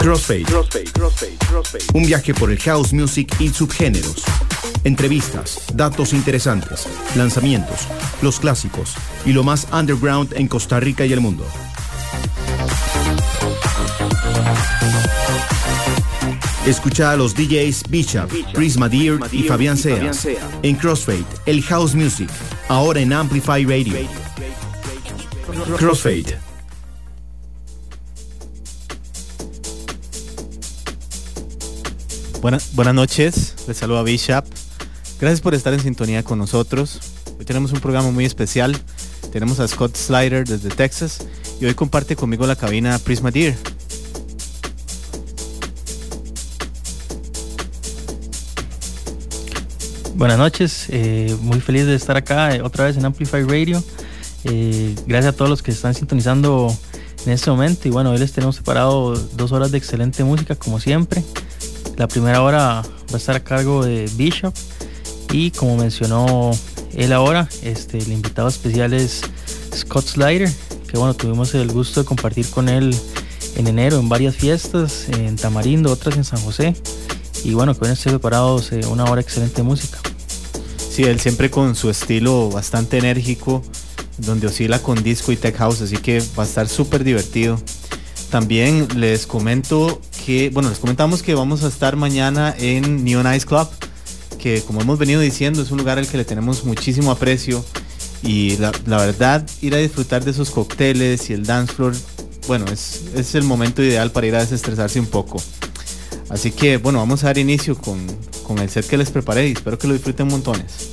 Crossfade. Un viaje por el house music y subgéneros. Entrevistas, datos interesantes, lanzamientos, los clásicos y lo más underground en Costa Rica y el mundo. Escucha a los DJs Bishop, Prisma Deer y Fabián Sea en Crossfade, el house music, ahora en Amplify Radio. Crossfade. Buenas, buenas noches, les saluda Bishop. Gracias por estar en sintonía con nosotros. Hoy tenemos un programa muy especial. Tenemos a Scott Slider desde Texas y hoy comparte conmigo la cabina Prisma Deer. Buenas noches, eh, muy feliz de estar acá eh, otra vez en Amplify Radio. Eh, gracias a todos los que están sintonizando en este momento. Y bueno, hoy les tenemos separado dos horas de excelente música, como siempre. La primera hora va a estar a cargo de Bishop. Y como mencionó él ahora, este, el invitado especial es Scott Slider, que bueno, tuvimos el gusto de compartir con él en enero en varias fiestas, en Tamarindo, otras en San José. Y bueno, que hoy esté preparados una hora excelente música. Sí, él siempre con su estilo bastante enérgico, donde oscila con disco y tech house, así que va a estar súper divertido. También les comento que, bueno, les comentamos que vamos a estar mañana en Neon Ice Club, que como hemos venido diciendo es un lugar al que le tenemos muchísimo aprecio y la, verdad ir a disfrutar de esos cócteles y el dance floor, bueno, es, es el momento ideal para ir a desestresarse un poco. Así que bueno, vamos a dar inicio con, con el set que les preparé y espero que lo disfruten montones.